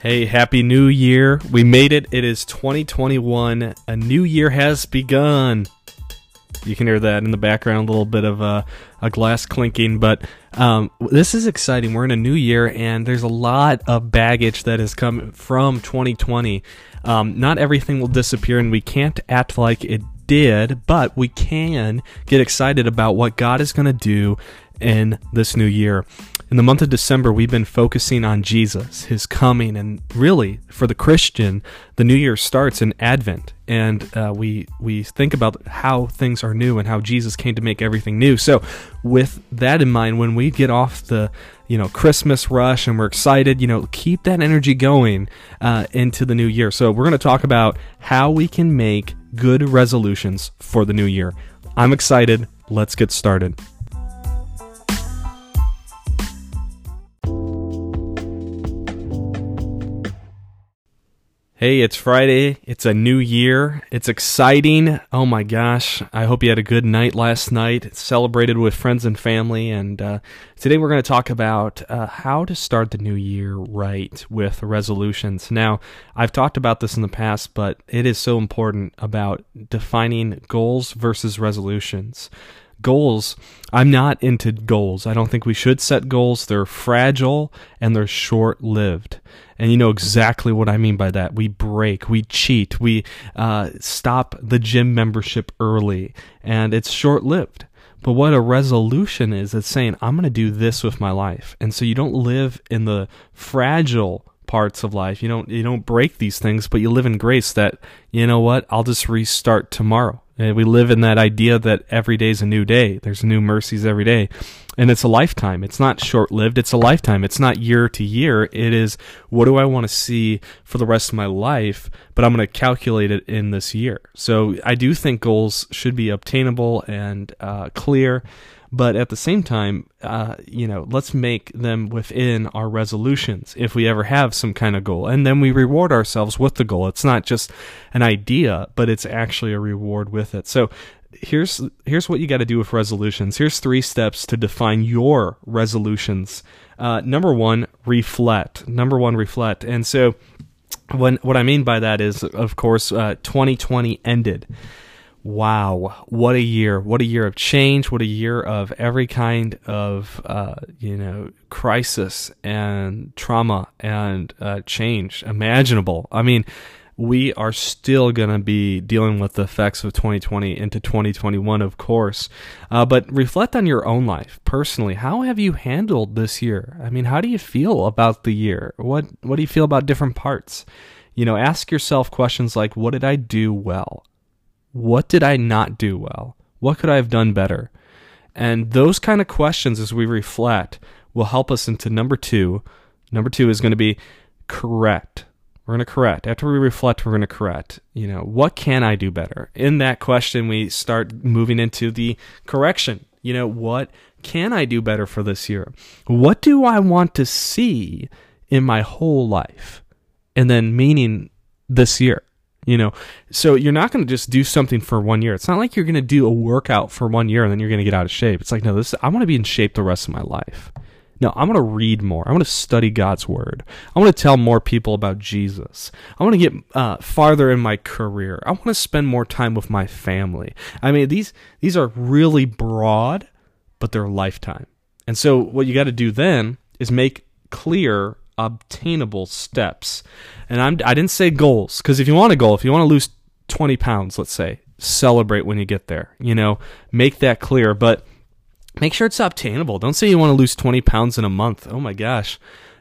Hey, happy new year. We made it. It is 2021. A new year has begun. You can hear that in the background, a little bit of a, a glass clinking, but um, this is exciting. We're in a new year, and there's a lot of baggage that has come from 2020. Um, not everything will disappear, and we can't act like it did, but we can get excited about what God is going to do in this new year. In the month of December, we've been focusing on Jesus, his coming, and really, for the Christian, the new year starts in Advent, and uh, we we think about how things are new and how Jesus came to make everything new. So, with that in mind, when we get off the you know Christmas rush and we're excited, you know, keep that energy going uh, into the new year. So, we're going to talk about how we can make good resolutions for the new year. I'm excited. Let's get started. Hey, it's Friday. It's a new year. It's exciting. Oh my gosh. I hope you had a good night last night. Celebrated with friends and family. And uh, today we're going to talk about uh, how to start the new year right with resolutions. Now, I've talked about this in the past, but it is so important about defining goals versus resolutions goals i'm not into goals i don't think we should set goals they're fragile and they're short lived and you know exactly what I mean by that. We break, we cheat, we uh, stop the gym membership early, and it's short lived. But what a resolution is, it's saying, I'm going to do this with my life. And so you don't live in the fragile parts of life. You don't you don't break these things, but you live in grace that, you know what, I'll just restart tomorrow. And we live in that idea that every day is a new day. There's new mercies every day. And it's a lifetime. It's not short lived. It's a lifetime. It's not year to year. It is what do I want to see for the rest of my life, but I'm going to calculate it in this year. So I do think goals should be obtainable and uh, clear but at the same time, uh, you know, let's make them within our resolutions if we ever have some kind of goal. And then we reward ourselves with the goal. It's not just an idea, but it's actually a reward with it. So here's here's what you got to do with resolutions. Here's three steps to define your resolutions. Uh, number one, reflect. Number one, reflect. And so, when what I mean by that is, of course, uh, 2020 ended wow, what a year! What a year of change! What a year of every kind of uh, you know crisis and trauma and uh, change imaginable. I mean, we are still going to be dealing with the effects of 2020 into 2021, of course. Uh, but reflect on your own life personally. How have you handled this year? I mean, how do you feel about the year? What What do you feel about different parts? You know, ask yourself questions like, "What did I do well?" What did I not do well? What could I have done better? And those kind of questions, as we reflect, will help us into number two. Number two is going to be correct. We're going to correct. After we reflect, we're going to correct. You know, what can I do better? In that question, we start moving into the correction. You know, what can I do better for this year? What do I want to see in my whole life? And then meaning this year you know? So you're not going to just do something for one year. It's not like you're going to do a workout for one year and then you're going to get out of shape. It's like no this i want to be in shape the rest of my life. No i'm going to read more. I want to study god's word. I want to tell more people about jesus. I want to get uh, farther in my career. I want to spend more time with my family. I mean these these are really broad but they're lifetime. And so what you got to do then is make clear obtainable steps. And I'm, I didn't say goals because if you want a goal, if you want to lose 20 pounds, let's say, celebrate when you get there. You know, make that clear, but make sure it's obtainable. Don't say you want to lose 20 pounds in a month. Oh my gosh.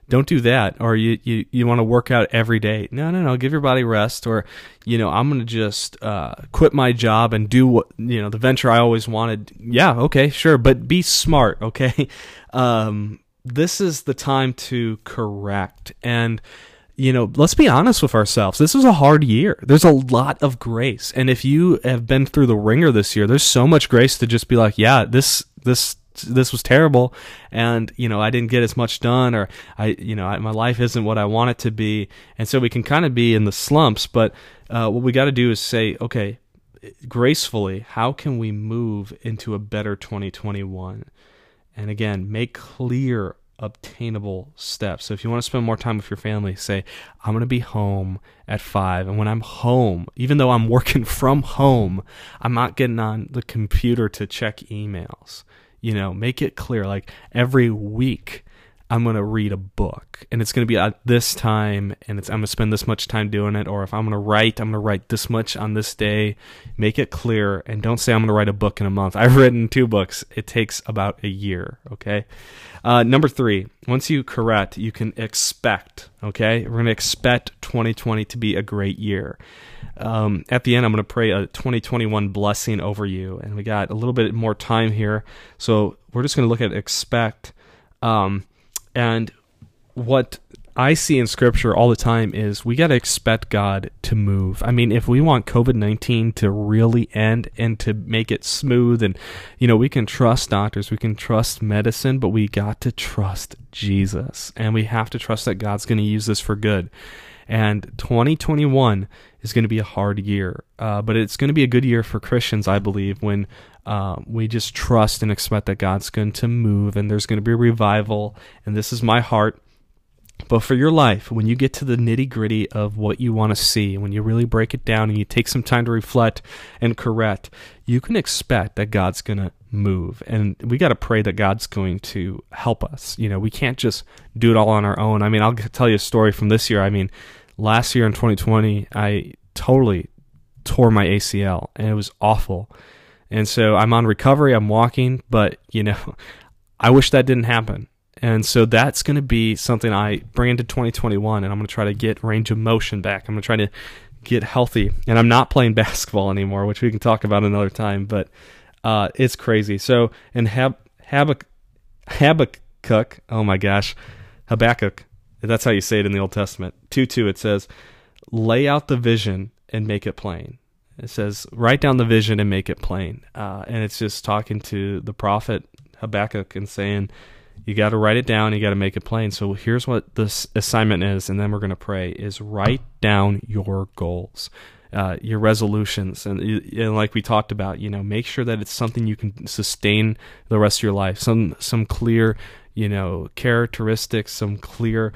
Don't do that. Or you, you, you want to work out every day. No, no, no. Give your body rest. Or, you know, I'm going to just uh, quit my job and do what, you know, the venture I always wanted. Yeah, okay, sure. But be smart, okay? Um, this is the time to correct. And, you know, let's be honest with ourselves. This was a hard year. There's a lot of grace. And if you have been through the wringer this year, there's so much grace to just be like, yeah, this, this, this was terrible and you know i didn't get as much done or i you know I, my life isn't what i want it to be and so we can kind of be in the slumps but uh, what we got to do is say okay gracefully how can we move into a better 2021 and again, make clear obtainable steps. So if you want to spend more time with your family, say, I'm going to be home at five. And when I'm home, even though I'm working from home, I'm not getting on the computer to check emails. You know, make it clear like every week I'm going to read a book and it's going to be at this time and it's I'm going to spend this much time doing it or if I'm going to write I'm going to write this much on this day. Make it clear and don't say I'm going to write a book in a month. I've written two books. It takes about a year okay? Uh, number three once you correct you can expect okay? We're going to expect 2020 to be a great year. Um, at the end I'm going to pray a 2021 blessing over you and we got a little bit more time here so we're just going to look at expect. Um, and what I see in scripture all the time is we got to expect God to move. I mean, if we want COVID 19 to really end and to make it smooth, and, you know, we can trust doctors, we can trust medicine, but we got to trust Jesus. And we have to trust that God's going to use this for good. And 2021 is going to be a hard year, uh, but it's going to be a good year for Christians, I believe, when uh, we just trust and expect that God's going to move and there's going to be a revival. And this is my heart. But for your life, when you get to the nitty gritty of what you want to see, when you really break it down and you take some time to reflect and correct, you can expect that God's going to move. And we got to pray that God's going to help us. You know, we can't just do it all on our own. I mean, I'll tell you a story from this year. I mean, last year in 2020, I totally tore my ACL and it was awful. And so I'm on recovery, I'm walking, but you know, I wish that didn't happen. And so that's going to be something I bring into 2021 and I'm going to try to get range of motion back. I'm going to try to get healthy. And I'm not playing basketball anymore, which we can talk about another time, but uh, it's crazy. So, in Hab- Habakkuk, Habakkuk, oh my gosh, Habakkuk, that's how you say it in the Old Testament. 2 2, it says, lay out the vision and make it plain. It says, write down the vision and make it plain. Uh, and it's just talking to the prophet Habakkuk and saying, you got to write it down, you got to make it plain. So here's what this assignment is, and then we're going to pray, is write down your goals. Uh, your resolutions and, and, like we talked about you know make sure that it's something you can sustain the rest of your life. Some some clear you know characteristics some clear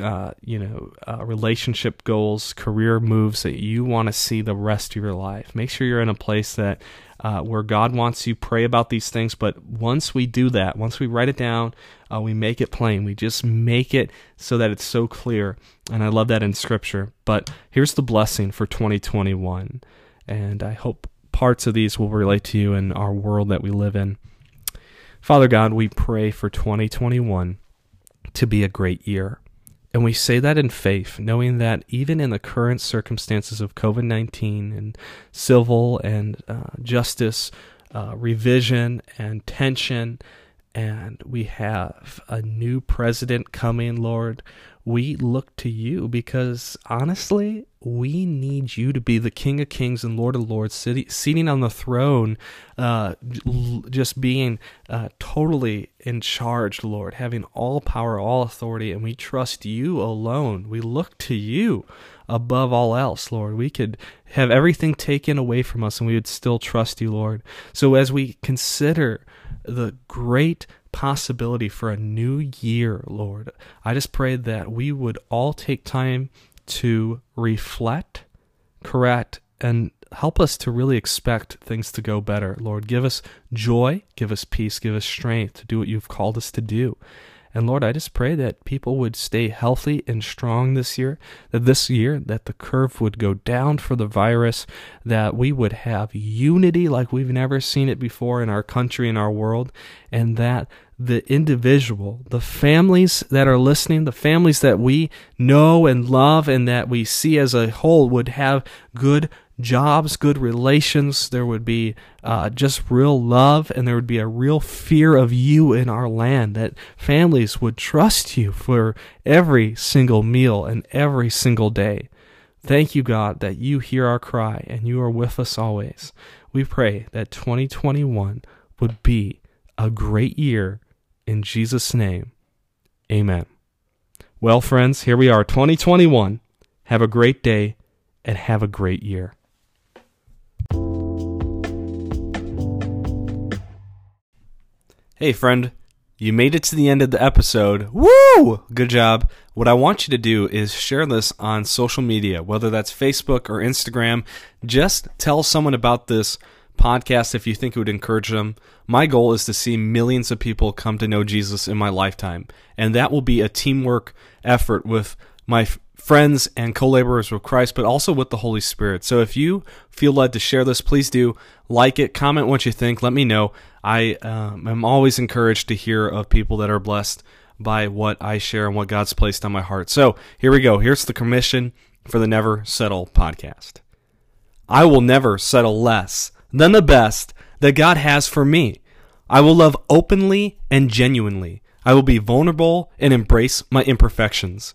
uh, you know, uh, relationship goals, career moves that you want to see the rest of your life. Make sure you're in a place that uh, where God wants you pray about these things. But once we do that, once we write it down, uh, we make it plain. We just make it so that it's so clear. And I love that in Scripture. But here's the blessing for 2021, and I hope parts of these will relate to you in our world that we live in. Father God, we pray for 2021 to be a great year. And we say that in faith, knowing that even in the current circumstances of COVID 19 and civil and uh, justice uh, revision and tension, and we have a new president coming, Lord, we look to you because honestly, we need you to be the King of Kings and Lord of Lords, sitting on the throne, uh, just being uh, totally in charge, Lord, having all power, all authority, and we trust you alone. We look to you above all else, Lord. We could have everything taken away from us and we would still trust you, Lord. So as we consider the great possibility for a new year, Lord. I just pray that we would all take time to reflect, correct, and help us to really expect things to go better. Lord, give us joy, give us peace, give us strength to do what you've called us to do. And Lord, I just pray that people would stay healthy and strong this year, that this year that the curve would go down for the virus, that we would have unity like we've never seen it before in our country and our world, and that the individual, the families that are listening, the families that we know and love and that we see as a whole would have good jobs, good relations. There would be uh, just real love, and there would be a real fear of you in our land. That families would trust you for every single meal and every single day. Thank you, God, that you hear our cry and you are with us always. We pray that 2021 would be a great year. In Jesus' name, amen. Well, friends, here we are, 2021. Have a great day and have a great year. Hey, friend. You made it to the end of the episode. Woo! Good job. What I want you to do is share this on social media, whether that's Facebook or Instagram. Just tell someone about this podcast if you think it would encourage them. My goal is to see millions of people come to know Jesus in my lifetime, and that will be a teamwork effort with my f- friends and co laborers with Christ, but also with the Holy Spirit. So if you feel led to share this, please do like it, comment what you think, let me know. I um, am always encouraged to hear of people that are blessed by what I share and what God's placed on my heart. So here we go. Here's the commission for the Never Settle podcast. I will never settle less than the best that God has for me. I will love openly and genuinely. I will be vulnerable and embrace my imperfections.